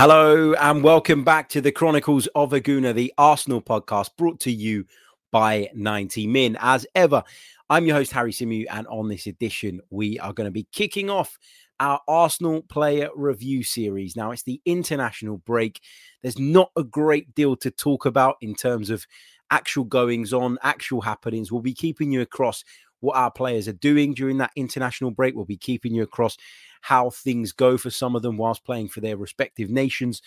Hello and welcome back to the Chronicles of a Gooner, the Arsenal podcast brought to you by 90 Min. As ever, I'm your host, Harry Symeou, and on this edition, we are going to be kicking off our Arsenal player review series. Now, it's the international break. There's not a great deal to talk about in terms of actual goings on, actual happenings. We'll be keeping you across what our players are doing during that international break. We'll be keeping you across how things go for some of them whilst playing for their respective nations.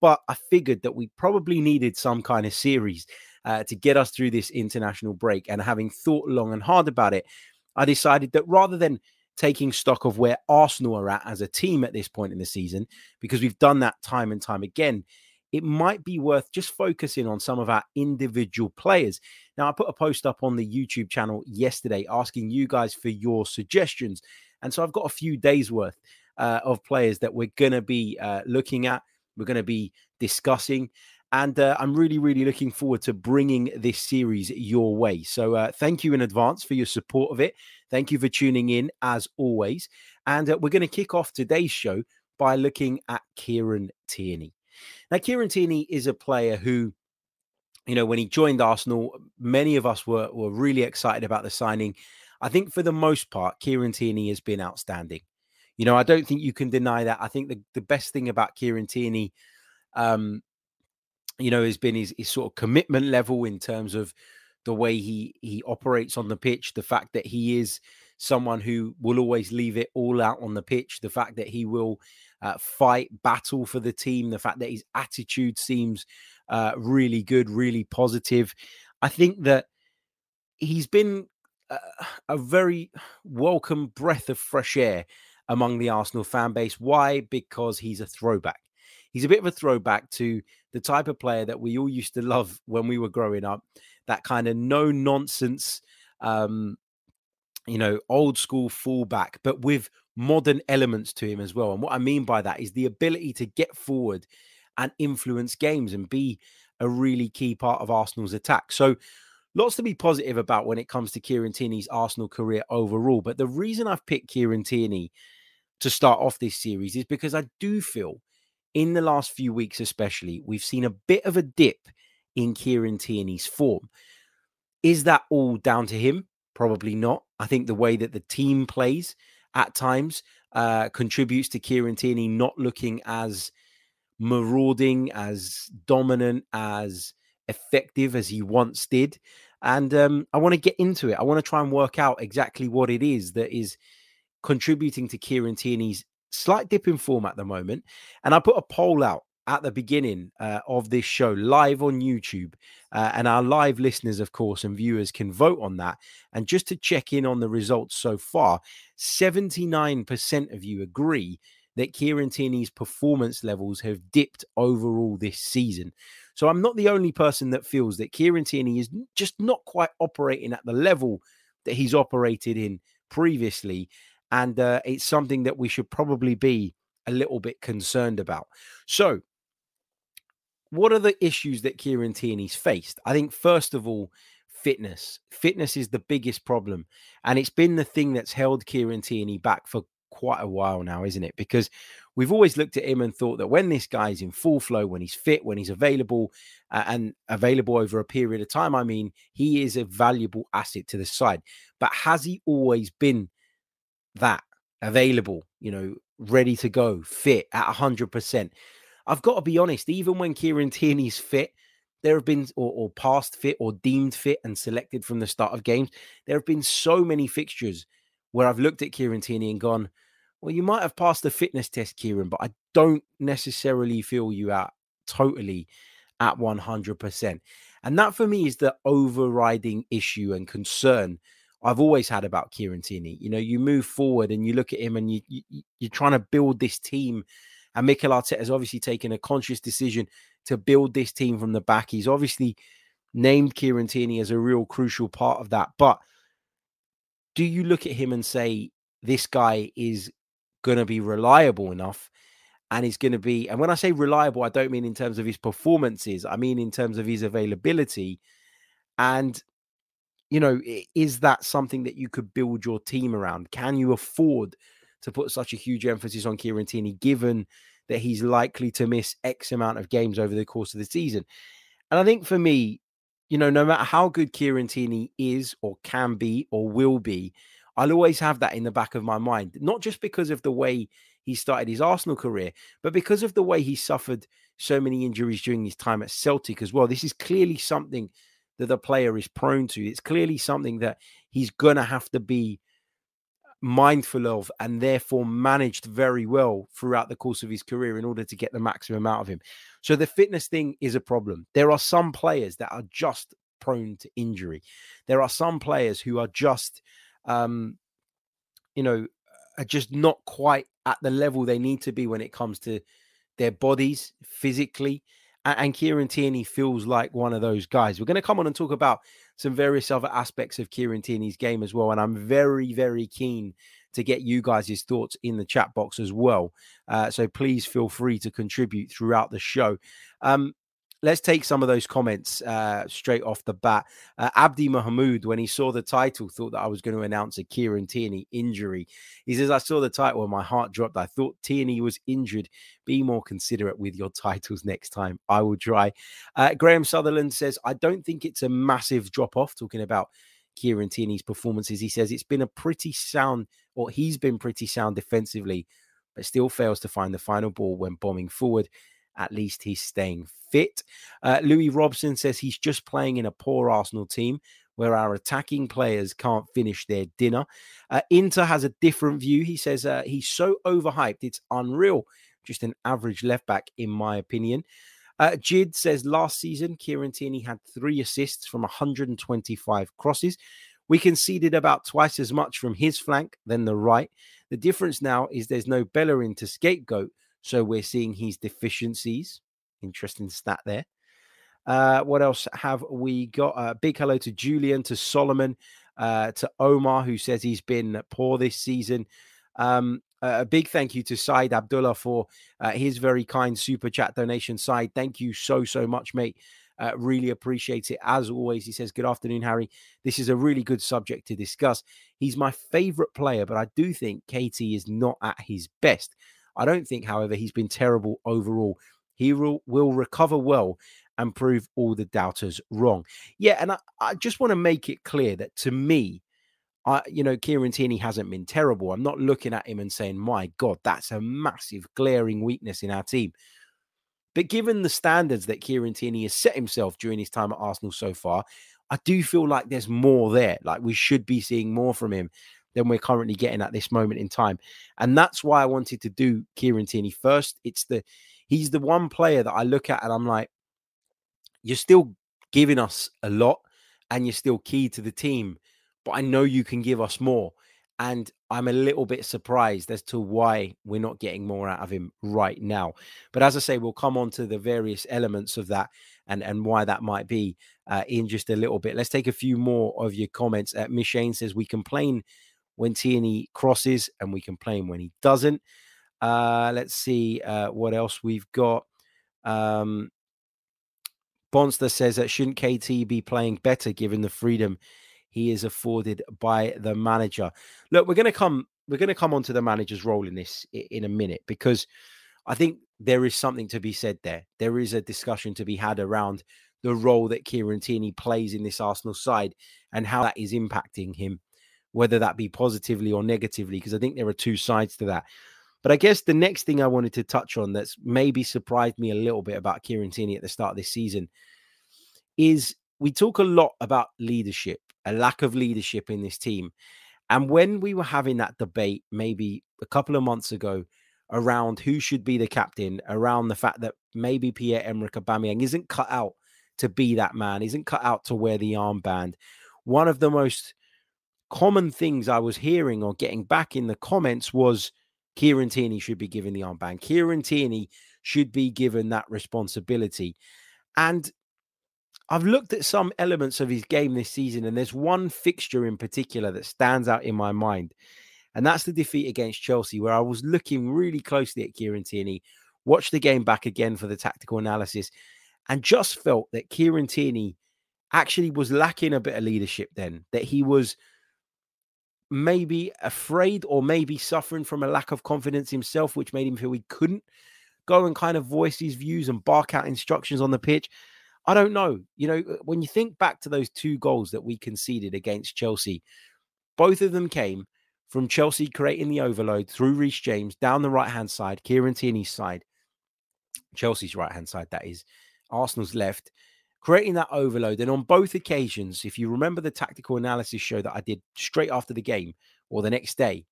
But I figured that we probably needed some kind of series uh, to get us through this international break. And having thought long and hard about it, I decided that rather than taking stock of where Arsenal are at as a team at this point in the season, because we've done that time and time again, it might be worth just focusing on some of our individual players. Now, I put a post up on the YouTube channel yesterday asking you guys for your suggestions. And so I've got a few days worth uh, of players that we're going to be uh, looking at, we're going to be discussing. And uh, I'm really, really looking forward to bringing this series your way. So uh, thank you in advance for your support of it. Thank you for tuning in as always. And uh, we're going to kick off today's show by looking at Kieran Tierney. Now, Kieran Tierney is a player who, you know, when he joined Arsenal, many of us were, were really excited about the signing. I think for the most part, Kieran Tierney has been outstanding. You know, I don't think you can deny that. I think the, the best thing about Kieran Tierney, um, you know, has been his, his sort of commitment level in terms of the way he he operates on the pitch, the fact that he is someone who will always leave it all out on the pitch, the fact that he will uh, fight, battle for the team, the fact that his attitude seems uh, really good, really positive. I think that he's been a, very welcome breath of fresh air among the Arsenal fan base. Why? Because he's a throwback. He's a bit of a throwback to the type of player that we all used to love when we were growing up. That kind of no nonsense, um, you know, old school fullback, but with modern elements to him as well. And what I mean by that is the ability to get forward and influence games and be a really key part of Arsenal's attack. So lots to be positive about when it comes to Kieran Tierney's Arsenal career overall. But the reason I've picked Kieran Tierney to start off this series is because I do feel in the last few weeks, especially, we've seen a bit of a dip in Kieran Tierney's form. Is that all down to him? Probably not. I think the way that the team plays at times uh, contributes to Kieran Tierney not looking as marauding, as dominant, as effective as he once did. And um, I want to get into it. I want to try and work out exactly what it is that is contributing to Kieran Tierney's slight dip in form at the moment. And I put a poll out at the beginning uh, of this show live on YouTube. Uh, and our live listeners, of course, and viewers can vote on that. And just to check in on the results so far, 79% of you agree that Kieran Tierney's performance levels have dipped overall this season. So I'm not the only person that feels that Kieran Tierney is just not quite operating at the level that he's operated in previously. And uh, it's something that we should probably be a little bit concerned about. So, what are the issues that Kieran Tierney's faced? I think, first of all, fitness. Fitness is the biggest problem. And it's been the thing that's held Kieran Tierney back for quite a while now, isn't it? Because we've always looked at him and thought that when this guy's in full flow, when he's fit, when he's available uh, and available over a period of time, I mean, he is a valuable asset to the side. But has he always been that available, you know, ready to go, fit at 100%? I've got to be honest, even when Kieran Tierney's fit, there have been, or, or past fit, or deemed fit and selected from the start of games, there have been so many fixtures where I've looked at Kieran Tierney and gone, well, you might have passed the fitness test, Kieran, but I don't necessarily feel you out totally at 100%. And that for me is the overriding issue and concern I've always had about Kieran Tierney. You know, you move forward and you look at him and you, you you're trying to build this team. And Mikel Arteta has obviously taken a conscious decision to build this team from the back. He's obviously named Kieran Tierney as a real crucial part of that. But do you look at him and say, this guy is going to be reliable enough and he's going to be, and when I say reliable, I don't mean in terms of his performances, I mean in terms of his availability. And, you know, is that something that you could build your team around? Can you afford to put such a huge emphasis on Kieran Tierney, given that he's likely to miss X amount of games over the course of the season? And I think for me, you know, no matter how good Kieran Tierney is or can be or will be, I'll always have that in the back of my mind, not just because of the way he started his Arsenal career, but because of the way he suffered so many injuries during his time at Celtic as well. This is clearly something that the player is prone to. It's clearly something that he's going to have to be mindful of and therefore managed very well throughout the course of his career in order to get the maximum out of him. So the fitness thing is a problem. There are some players that are just prone to injury. There are some players who are just um, you know, are just not quite at the level they need to be when it comes to their bodies physically. And, Kieran Tierney feels like one of those guys. We're going to come on and talk about some various other aspects of Kieran Tierney's game as well. And I'm very, very keen to get you guys' thoughts in the chat box as well. Uh, so please feel free to contribute throughout the show. Um, let's take some of those comments uh, straight off the bat. Uh, Abdi Mahmoud, when he saw the title, thought that I was going to announce a Kieran Tierney injury. He says, I saw the title and my heart dropped. I thought Tierney was injured. Be more considerate with your titles next time. I will try. Uh, Graham Sutherland says, I don't think it's a massive drop off, talking about Kieran Tierney's performances. He says it's been a pretty sound, or he's been pretty sound defensively, but still fails to find the final ball when bombing forward. At least he's staying fit. Uh, Louis Robson says he's just playing in a poor Arsenal team where our attacking players can't finish their dinner. Uh, Inter has a different view. He says uh, he's so overhyped, it's unreal. Just an average left back, in my opinion. Uh, Jid says last season, Kieran Tierney had three assists from 125 crosses. We conceded about twice as much from his flank than the right. The difference now is there's no Bellerin to scapegoat, so we're seeing his deficiencies. Interesting stat there. Uh, what else have we got? A uh, big hello to Julian, to Solomon, uh, to Omar, who says he's been poor this season. Um, a big thank you to Said Abdullah for uh, his very kind super chat donation. Said, thank you so, so much, mate. Uh, really appreciate it. As always, he says, Good afternoon, Harry. This is a really good subject to discuss. He's my favorite player, but I do think KT is not at his best. I don't think, however, he's been terrible overall. He will, recover well and prove all the doubters wrong. Yeah, and I, I just want to make it clear that to me, I, you know, Kieran Tierney hasn't been terrible. I'm not looking at him and saying, my God, that's a massive glaring weakness in our team. But given the standards that Kieran Tierney has set himself during his time at Arsenal so far, I do feel like there's more there. Like we should be seeing more from him than we're currently getting at this moment in time. And that's why I wanted to do Kieran Tierney first. It's the he's the one player that I look at and I'm like, you're still giving us a lot and you're still key to the team, but I know you can give us more. And I'm a little bit surprised as to why we're not getting more out of him right now. But as I say, we'll come on to the various elements of that and, and why that might be uh, in just a little bit. Let's take a few more of your comments. Uh, Miss Shane says, We complain when Tierney crosses and we complain when he doesn't. Uh, let's see uh, what else we've got. Um, Bonster says that shouldn't KT be playing better given the freedom he is afforded by the manager? Look, we're going to come. We're going to come on to the manager's role in this in a minute because I think there is something to be said there. There is a discussion to be had around the role that Kieran Tierney plays in this Arsenal side and how that is impacting him whether that be positively or negatively, because I think there are two sides to that. But I guess the next thing I wanted to touch on that's maybe surprised me a little bit about Kieran Tierney at the start of this season is we talk a lot about leadership, a lack of leadership in this team. And when we were having that debate maybe a couple of months ago around who should be the captain, around the fact that maybe Pierre Emerick Aubameyang isn't cut out to be that man, isn't cut out to wear the armband. One of the most common things I was hearing or getting back in the comments was Kieran Tierney should be given the armband. Kieran Tierney should be given that responsibility. And I've looked at some elements of his game this season, and there's one fixture in particular that stands out in my mind. And that's the defeat against Chelsea, where I was looking really closely at Kieran Tierney, watched the game back again for the tactical analysis, and just felt that Kieran Tierney actually was lacking a bit of leadership then, that he was maybe afraid or maybe suffering from a lack of confidence himself, which made him feel he couldn't go and kind of voice his views and bark out instructions on the pitch. I don't know. You know, uh, when you think back to those two goals that we conceded against Chelsea, both of them came from Chelsea creating the overload through Reece James down the right hand side, Kieran Tierney's side, Chelsea's right hand side, that is, Arsenal's left, creating that overload. And on both occasions, if you remember the tactical analysis show that I did straight after the game or the next day,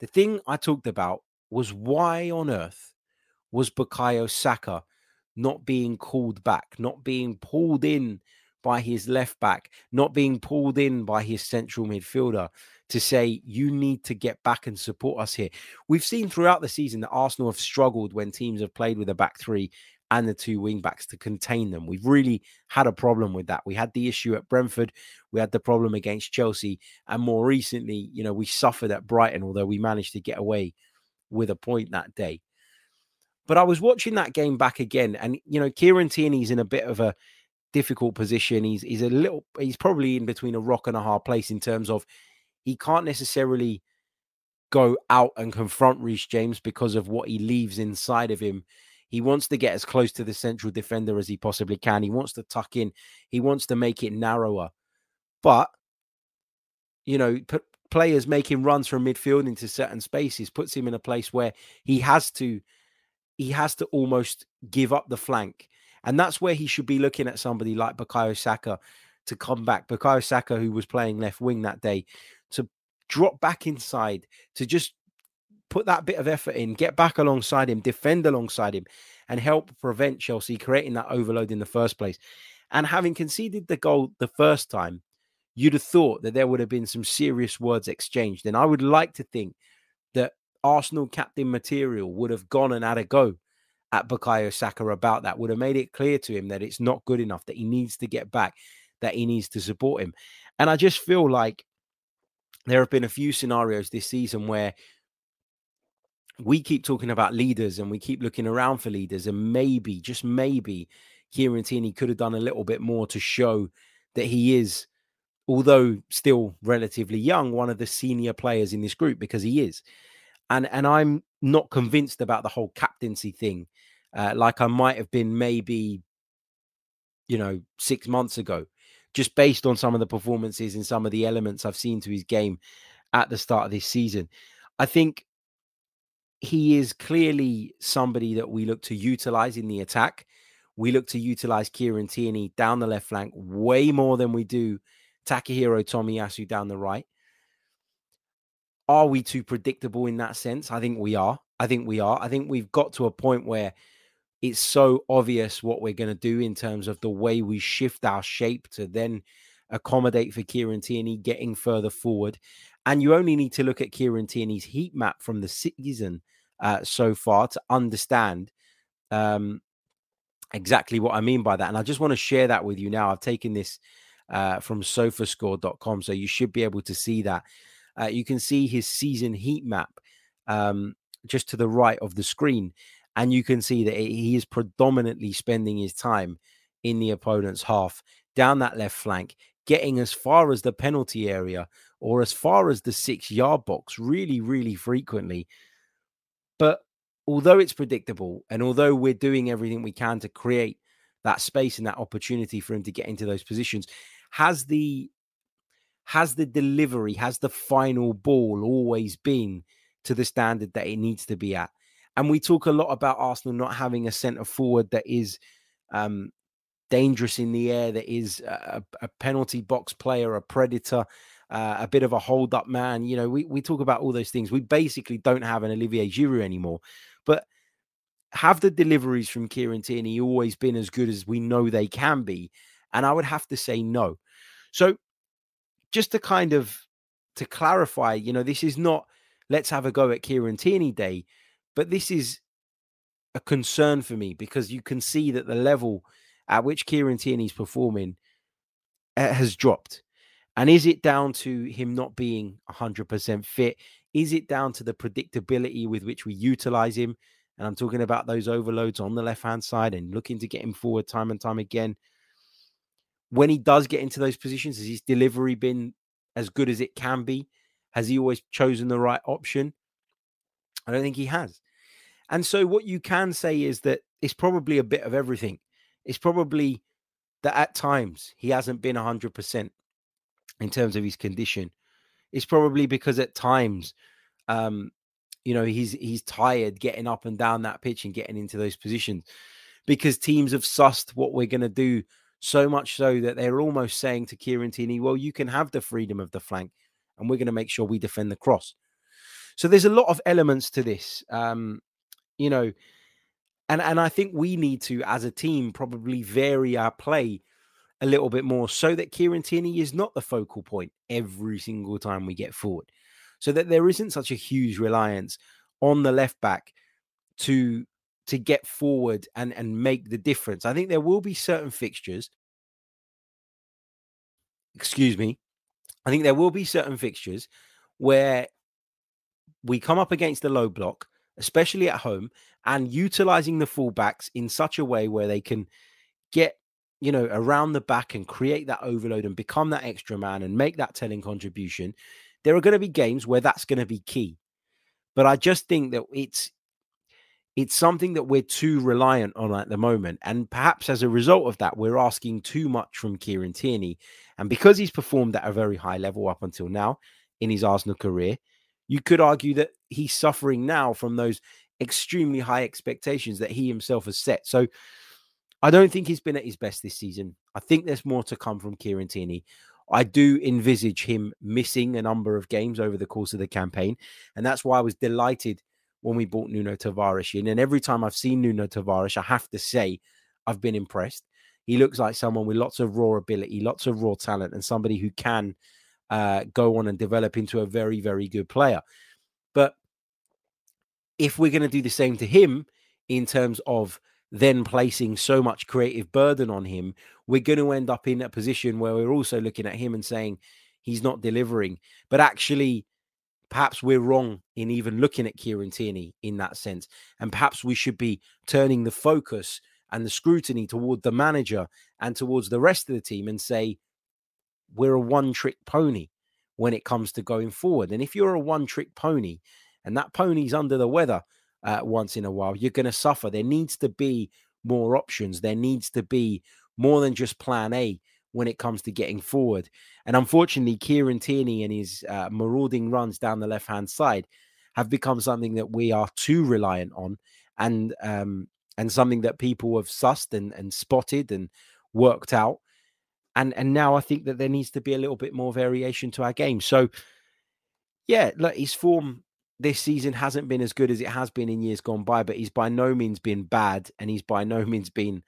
the thing I talked about was why on earth was Bukayo Saka not being called back, not being pulled in by his left back, not being pulled in by his central midfielder to say, you need to get back and support us here. We've seen throughout the season that Arsenal have struggled when teams have played with a back three and the two wing backs to contain them. We've really had a problem with that. We had the issue at Brentford, we had the problem against Chelsea, and more recently, you know, we suffered at Brighton, although we managed to get away with a point that day. But I was watching that game back again, and you know, Kieran Tierney's in a bit of a difficult position. He's he's a little he's probably in between a rock and a hard place in terms of he can't necessarily go out and confront Reece James because of what he leaves inside of him. He wants to get as close to the central defender as he possibly can. He wants to tuck in. He wants to make it narrower. But you know, players making runs from midfield into certain spaces puts him in a place where he has to he has to almost give up the flank. And that's where he should be looking at somebody like Bukayo Saka to come back. Bukayo Saka, who was playing left wing that day, to drop back inside, to just put that bit of effort in, get back alongside him, defend alongside him, and help prevent Chelsea creating that overload in the first place. And having conceded the goal the first time, you'd have thought that there would have been some serious words exchanged. And I would like to think that Arsenal captain material would have gone and had a go at Bukayo Saka about that, would have made it clear to him that it's not good enough, that he needs to get back, that he needs to support him. And I just feel like there have been a few scenarios this season where we keep talking about leaders and we keep looking around for leaders, and maybe, just maybe, Kieran Tierney could have done a little bit more to show that he is, although still relatively young, one of the senior players in this group because he is and and I'm not convinced about the whole captaincy thing, uh, like I might have been maybe, you know, six months ago, just based on some of the performances and some of the elements I've seen to his game at the start of this season. I think he is clearly somebody that we look to utilize in the attack. We look to utilize Kieran Tierney down the left flank way more than we do Takahiro Tomiyasu down the right. Are we too predictable in that sense? I think we are. I think we are. I think we've got to a point where it's so obvious what we're going to do in terms of the way we shift our shape to then accommodate for Kieran Tierney getting further forward. And you only need to look at Kieran Tierney's heat map from the season uh, so far to understand um, exactly what I mean by that. And I just want to share that with you now. I've taken this uh, from sofascore.com, so you should be able to see that. Uh, you can see his season heat map um, just to the right of the screen. And you can see that he is predominantly spending his time in the opponent's half, down that left flank, getting as far as the penalty area or as far as the six yard box really, really frequently. But although it's predictable and although we're doing everything we can to create that space and that opportunity for him to get into those positions, has the has the delivery, has the final ball always been to the standard that it needs to be at? And we talk a lot about Arsenal not having a centre forward that is um, dangerous in the air, that is a, a penalty box player, a predator, uh, a bit of a hold up man. You know, we, we talk about all those things. We basically don't have an Olivier Giroud anymore. But have the deliveries from Kieran Tierney always been as good as we know they can be? And I would have to say no. So just to kind of to clarify, you know, this is not let's have a go at Kieran Tierney Day, but this is a concern for me because you can see that the level at which Kieran Tierney's performing uh, has dropped. And is it down to him not being 100% fit? Is it down to the predictability with which we utilize him? And I'm talking about those overloads on the left hand side and looking to get him forward time and time again. When he does get into those positions, has his delivery been as good as it can be? Has he always chosen the right option? I don't think he has. And so, what you can say is that it's probably a bit of everything. It's probably that at times he hasn't been 100% in terms of his condition. It's probably because at times, um, you know, he's he's tired getting up and down that pitch and getting into those positions because teams have sussed what we're going to do so much so that they're almost saying to Kieran Tierney, well, you can have the freedom of the flank and we're going to make sure we defend the cross. So there's a lot of elements to this. Um, you know, and and I think we need to, as a team, probably vary our play a little bit more so that Kieran Tierney is not the focal point every single time we get forward. So that there isn't such a huge reliance on the left back to to get forward and and make the difference. I think there will be certain fixtures excuse me. I think there will be certain fixtures where we come up against the low block, especially at home, and utilizing the fullbacks in such a way where they can get you know around the back and create that overload and become that extra man and make that telling contribution there are going to be games where that's going to be key. But i just think that it's it's something that we're too reliant on at the moment. And perhaps as a result of that we're asking too much from Kieran Tierney. And because he's performed at a very high level up until now in his Arsenal career you could argue that he's suffering now from those extremely high expectations that he himself has set. So I don't think he's been at his best this season. I think there's more to come from Kieran Tierney. I do envisage him missing a number of games over the course of the campaign. And that's why I was delighted when we bought Nuno Tavares in. And every time I've seen Nuno Tavares, I have to say I've been impressed. He looks like someone with lots of raw ability, lots of raw talent, and somebody who can uh, go on and develop into a very, very good player. But if we're going to do the same to him in terms of then placing so much creative burden on him, we're going to end up in a position where we're also looking at him and saying he's not delivering. But actually, perhaps we're wrong in even looking at Kieran Tierney in that sense. And perhaps we should be turning the focus and the scrutiny toward the manager and towards the rest of the team and say, we're a one trick pony when it comes to going forward. And if you're a one trick pony and that pony's under the weather uh, once in a while, you're going to suffer. There needs to be more options. There needs to be more than just plan A when it comes to getting forward. And unfortunately, Kieran Tierney and his uh, marauding runs down the left hand side have become something that we are too reliant on and um, and something that people have sussed and, and spotted and worked out. And and now I think that there needs to be a little bit more variation to our game. So yeah, look, his form this season hasn't been as good as it has been in years gone by, but he's by no means been bad and he's by no means been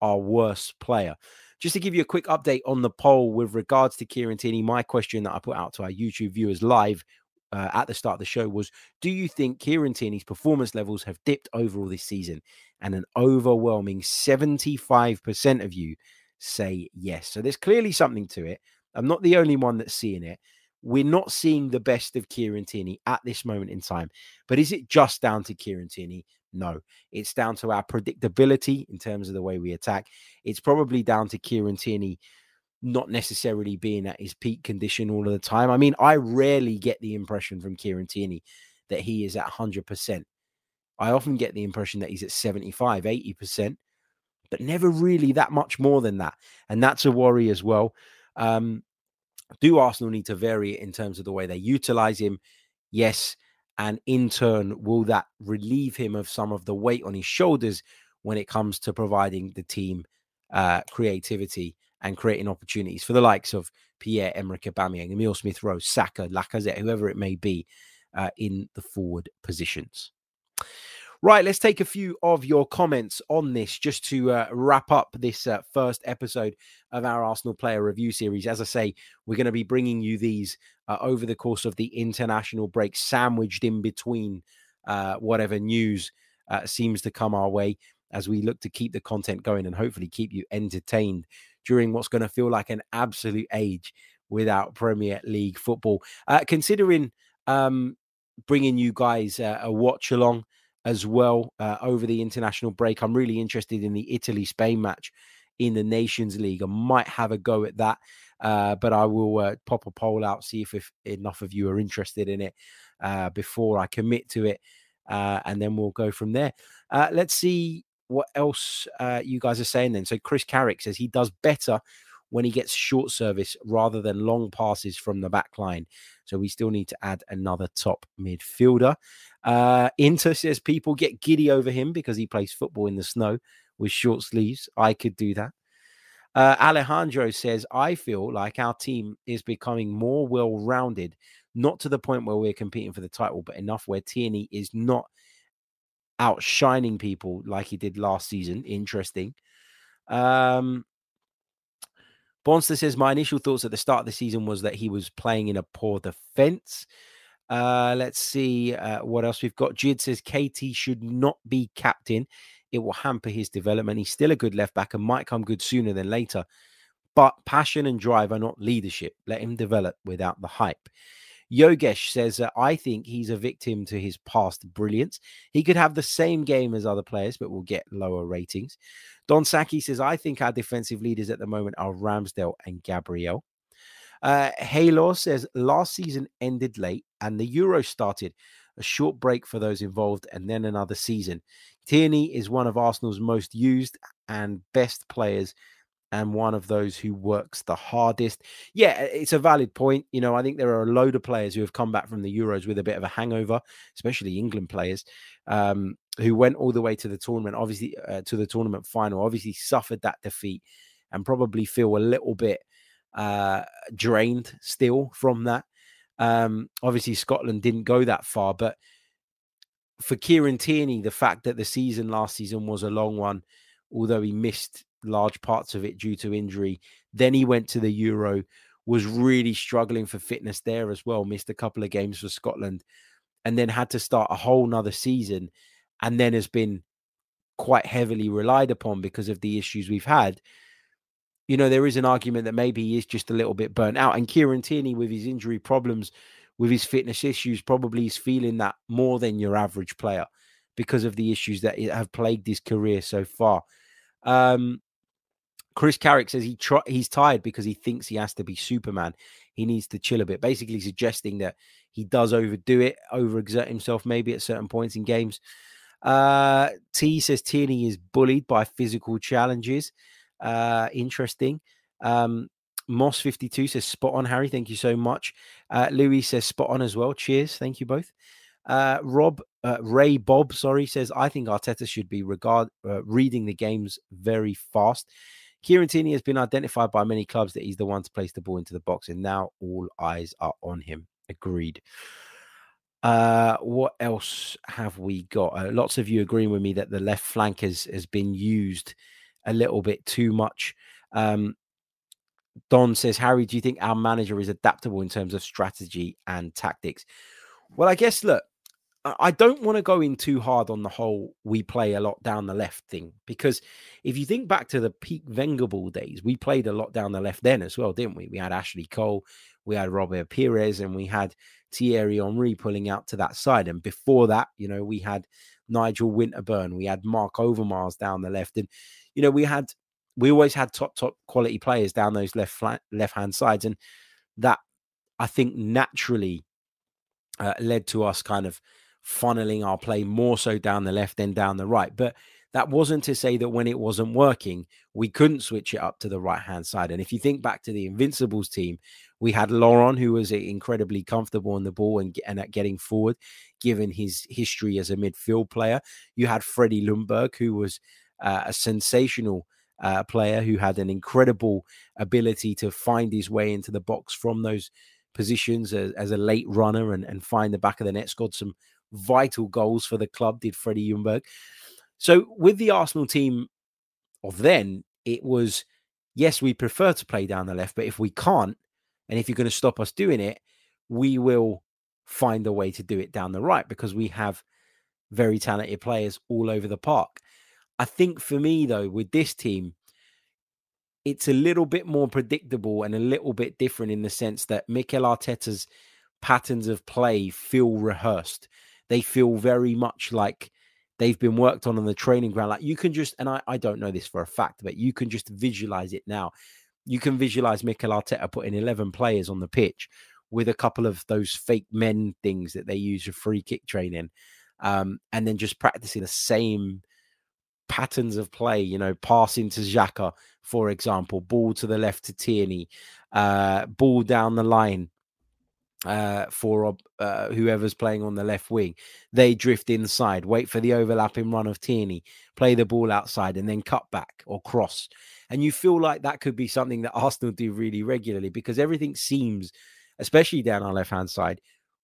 our worst player. Just to give you a quick update on the poll with regards to Kieran Tierney, my question that I put out to our YouTube viewers live uh, at the start of the show was Do you think Kieran Tierney's performance levels have dipped overall this season? And an overwhelming 75% of you say yes. So there's clearly something to it. I'm not the only one that's seeing it. We're not seeing the best of Kieran Tierney at this moment in time. But is it just down to Kieran Tierney? No, it's down to our predictability in terms of the way we attack. It's probably down to Kieran Tierney not necessarily being at his peak condition all of the time. I mean, I rarely get the impression from Kieran Tierney that he is at 100%. I often get the impression that he's at 75, 80%, but never really that much more than that. And that's a worry as well. Um, do Arsenal need to vary it in terms of the way they utilize him? Yes. And in turn, will that relieve him of some of the weight on his shoulders when it comes to providing the team uh, creativity and creating opportunities for the likes of Pierre Emerick Aubameyang, Emil Smith Rowe, Saka, Lacazette, whoever it may be uh, in the forward positions. Right, let's take a few of your comments on this just to uh, wrap up this uh, first episode of our Arsenal player review series. As I say, we're going to be bringing you these uh, over the course of the international break, sandwiched in between uh, whatever news uh, seems to come our way as we look to keep the content going and hopefully keep you entertained during what's going to feel like an absolute age without Premier League football. Uh, considering um, bringing you guys a watch along as well uh, over the international break, I'm really interested in the Italy Spain match in the Nations League. I might have a go at that, uh, but I will uh, pop a poll out, see if, if enough of you are interested in it uh, before I commit to it. and then we'll go from there. let's see what else uh, you guys are saying then. So Chris Carrick says he does better when he gets short service rather than long passes from the back line. So we still need to add another top midfielder. Uh, Inter says people get giddy over him because he plays football in the snow with short sleeves. I could do that. Uh, Alejandro says, I feel like our team is becoming more well rounded, not to the point where we're competing for the title, but enough where Tierney is not outshining people like he did last season. Interesting. Um, Bonster says, My initial thoughts at the start of the season was that he was playing in a poor defense. Uh, let's see uh, what else we've got. Jid says KT should not be captain. It will hamper his development. He's still a good left back and might come good sooner than later. But passion and drive are not leadership. Let him develop without the hype. Yogesh says that I think he's a victim to his past brilliance. He could have the same game as other players, but will get lower ratings. Don Saki says, I think our defensive leaders at the moment are Ramsdale and Gabriel. Uh, Halo says, last season ended late and the Euro started. A short break for those involved and then another season. Tierney is one of Arsenal's most used and best players and one of those who works the hardest. Yeah, it's a valid point. You know, I think there are a load of players who have come back from the Euros with a bit of a hangover, especially England players um, who went all the way to the tournament, obviously uh, to the tournament final, obviously suffered that defeat and probably feel a little bit uh, drained still from that. Um, obviously, Scotland didn't go that far, but for Kieran Tierney, the fact that the season last season was a long one, although he missed large parts of it due to injury. Then he went to the Euro, was really struggling for fitness there as well, missed a couple of games for Scotland, and then had to start a whole nother season, and then has been quite heavily relied upon because of the issues we've had. You know, there is an argument that maybe he is just a little bit burnt out. And Kieran Tierney, with his injury problems, with his fitness issues, probably is feeling that more than your average player because of the issues that have plagued his career so far. Um, Chris Carrick says he he's tired because he thinks he has to be Superman. He needs to chill a bit, basically suggesting that he does overdo it, overexert himself maybe at certain points in games. Uh, T says Tierney is bullied by physical challenges. Uh, interesting. Um, Moss 52 says spot on, Harry. Thank you so much. Uh, Louis says spot on as well. Cheers. Thank you both. Uh, Rob uh, Ray Bob, sorry, says I think Arteta should be regard uh, reading the games very fast. Kieran Tierney has been identified by many clubs that he's the one to place the ball into the box, and now all eyes are on him. Agreed. Uh, what else have we got? Uh, lots of you agreeing with me that the left flank has, has been used a little bit too much. Um, Don says, Harry, do you think our manager is adaptable in terms of strategy and tactics? Well, I guess, look, I don't want to go in too hard on the whole we play a lot down the left thing because if you think back to the peak Wenger ball days, we played a lot down the left then as well, didn't we? We had Ashley Cole, we had Robert Pires, and we had Thierry Henry pulling out to that side. And before that, you know, we had Nigel Winterburn, we had Marc Overmars down the left, and you know, we had we always had top top quality players down those left flat, left hand sides, and that I think naturally uh, led to us kind of funneling our play more so down the left than down the right. But that wasn't to say that when it wasn't working, we couldn't switch it up to the right hand side. And if you think back to the Invincibles team, we had Lauren, who was incredibly comfortable on the ball and, and at getting forward, given his history as a midfield player. You had Freddie Ljungberg, who was uh, a sensational uh, player who had an incredible ability to find his way into the box from those positions as, as a late runner and, and find the back of the net, scored some vital goals for the club, did Freddie Ljungberg. So with the Arsenal team of then, it was yes, we prefer to play down the left, but if we can't, and if you're going to stop us doing it, we will find a way to do it down the right because we have very talented players all over the park. I think for me, though, with this team, it's a little bit more predictable and a little bit different in the sense that Mikel Arteta's patterns of play feel rehearsed. They feel very much like they've been worked on on the training ground. Like you can just, and I, I don't know this for a fact, but you can just visualize it now. You can visualize Mikel Arteta putting 11 players on the pitch with a couple of those fake men things that they use for free kick training, um, and then just practicing the same patterns of play, you know, passing to Xhaka, for example, ball to the left to Tierney, uh, ball down the line uh, for uh, whoever's playing on the left wing. They drift inside, wait for the overlapping run of Tierney, play the ball outside, and then cut back or cross. And you feel like that could be something that Arsenal do really regularly because everything seems, especially down our left hand side,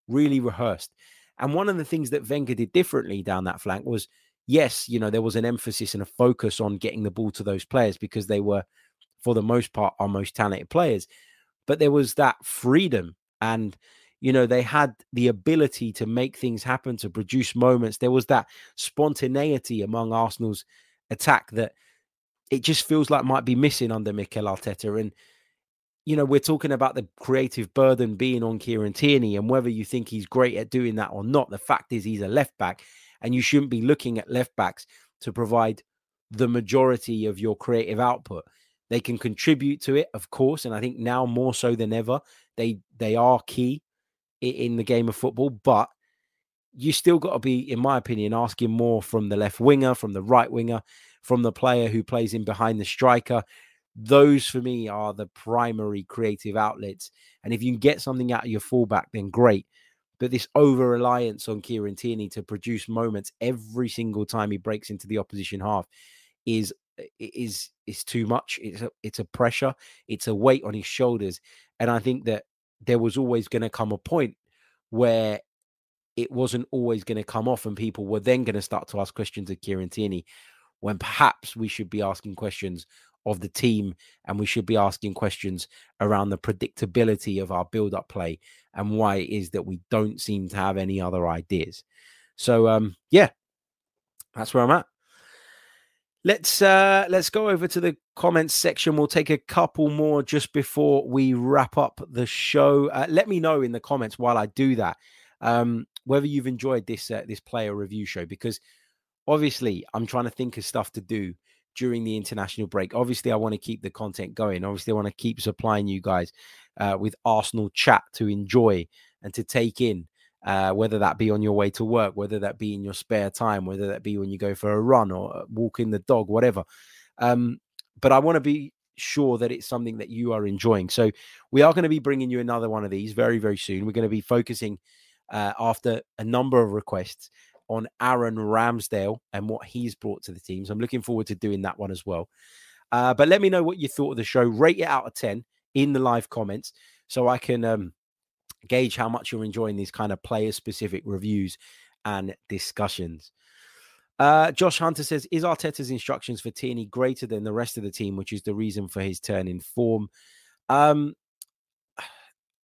really rehearsed. And one of the things that Wenger did differently down that flank was yes, you know, there was an emphasis and a focus on getting the ball to those players because they were, for the most part, our most talented players. But there was that freedom and, you know, they had the ability to make things happen, to produce moments. There was that spontaneity among Arsenal's attack that it just feels like might be missing under Mikel Arteta. And, you know, we're talking about the creative burden being on Kieran Tierney and whether you think he's great at doing that or not. The fact is, he's a left back and you shouldn't be looking at left backs to provide the majority of your creative output. They can contribute to it, of course, and I think now more so than ever, they they are key in the game of football. But you still got to be, in my opinion, asking more from the left winger, from the right winger, from the player who plays in behind the striker. Those for me are the primary creative outlets. And if you can get something out of your fullback, then great. But this over reliance on Kieran Tierney to produce moments every single time he breaks into the opposition half is is is too much. It's a it's a pressure. It's a weight on his shoulders, and I think that there was always going to come a point where it wasn't always going to come off, and people were then going to start to ask questions of Kieran Tierney, when perhaps we should be asking questions of the team and we should be asking questions around the predictability of our build up play and why it is that we don't seem to have any other ideas. So um yeah, that's where I'm at. Let's uh let's go over to the comments section. We'll take a couple more just before we wrap up the show. Uh, let me know in the comments while I do that um whether you've enjoyed this uh, this player review show because obviously I'm trying to think of stuff to do during the international break. Obviously, I want to keep the content going. Obviously, I want to keep supplying you guys uh, with Arsenal chat to enjoy and to take in, uh, whether that be on your way to work, whether that be in your spare time, whether that be when you go for a run or uh, walking the dog, whatever. Um, but I want to be sure that it's something that you are enjoying. So we are going to be bringing you another one of these very, very soon. We're going to be focusing uh, after a number of requests on Aaron Ramsdale and what he's brought to the team. So I'm looking forward to doing that one as well. Uh, but let me know what you thought of the show. Rate it out of 10 in the live comments so I can um, gauge how much you're enjoying these kind of player specific reviews and discussions. Uh, Josh Hunter says, Is Arteta's instructions for Tierney greater than the rest of the team, which is the reason for his turn in form? Um,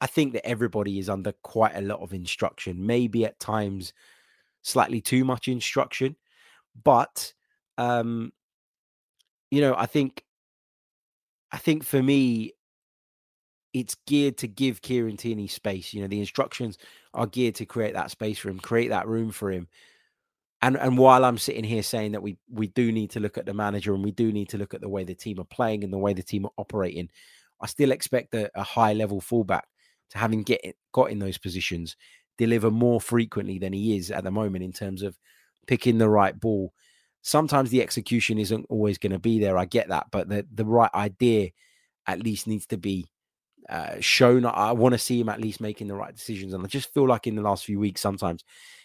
I think that everybody is under quite a lot of instruction, maybe at times slightly too much instruction. But um, you know, I think I think for me, it's geared to give Kieran Tierney space. You know, the instructions are geared to create that space for him, create that room for him. And and while I'm sitting here saying that we we do need to look at the manager and we do need to look at the way the team are playing and the way the team are operating, I still expect a, a high level fullback to having get got in those positions deliver more frequently than he is at the moment in terms of picking the right ball. Sometimes the execution isn't always going to be there. I get that, but the the right idea at least needs to be uh, shown. I want to see him at least making the right decisions, and I just feel like in the last few weeks sometimes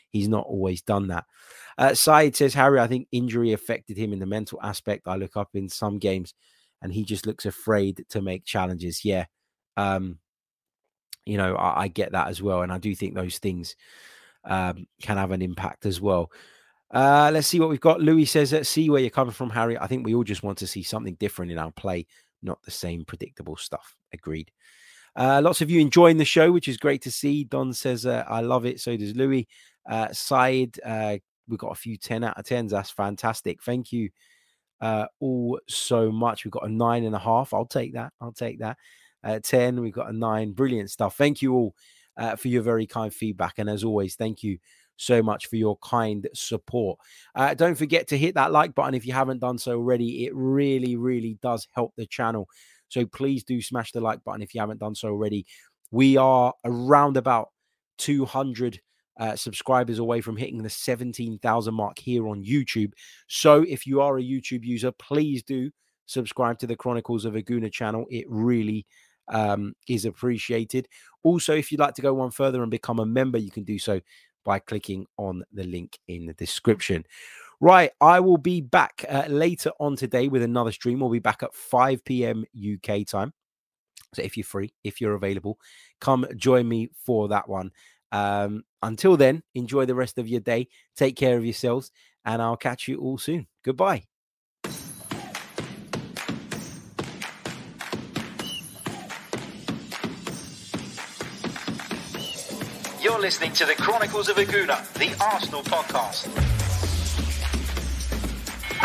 he's not always done that. Uh, Said says Harry, I think injury affected him in the mental aspect. I look up in some games, and he just looks afraid to make challenges. Yeah, um, you know, I, I, get that as well. And I do think those things um, can have an impact as well. Uh, let's see what we've got. Louis says, let's see where you're coming from, Harry. I think we all just want to see something different in our play, not the same predictable stuff. Agreed. Uh, lots of you enjoying the show, which is great to see. Don says, uh, I love it. So does Louis. Uh, Said, uh, we've got a few 10 out of 10s. That's fantastic. Thank you uh, all so much. We've got a nine and a half. I'll take that. I'll take that. Uh, 10, we've got a nine. Brilliant stuff. Thank you all uh, for your very kind feedback. And as always, thank you so much for your kind support. Uh, don't forget to hit that like button if you haven't done so already. It really, really does help the channel. So please do smash the like button if you haven't done so already. We are around about 200 uh, subscribers away from hitting the 17,000 mark here on YouTube. So if you are a YouTube user, please do subscribe to the Chronicles of a Gooner channel. It really um, is appreciated. Also, if you'd like to go one further and become a member, you can do so by clicking on the link in the description. Right, I will be back uh, later on today with another stream. We'll be back at 5 p.m. UK time. So if you're free, if you're available, come join me for that one. Um, until then, enjoy the rest of your day. Take care of yourselves, and I'll catch you all soon. Goodbye. You're listening to the Chronicles of a Gooner, the Arsenal podcast.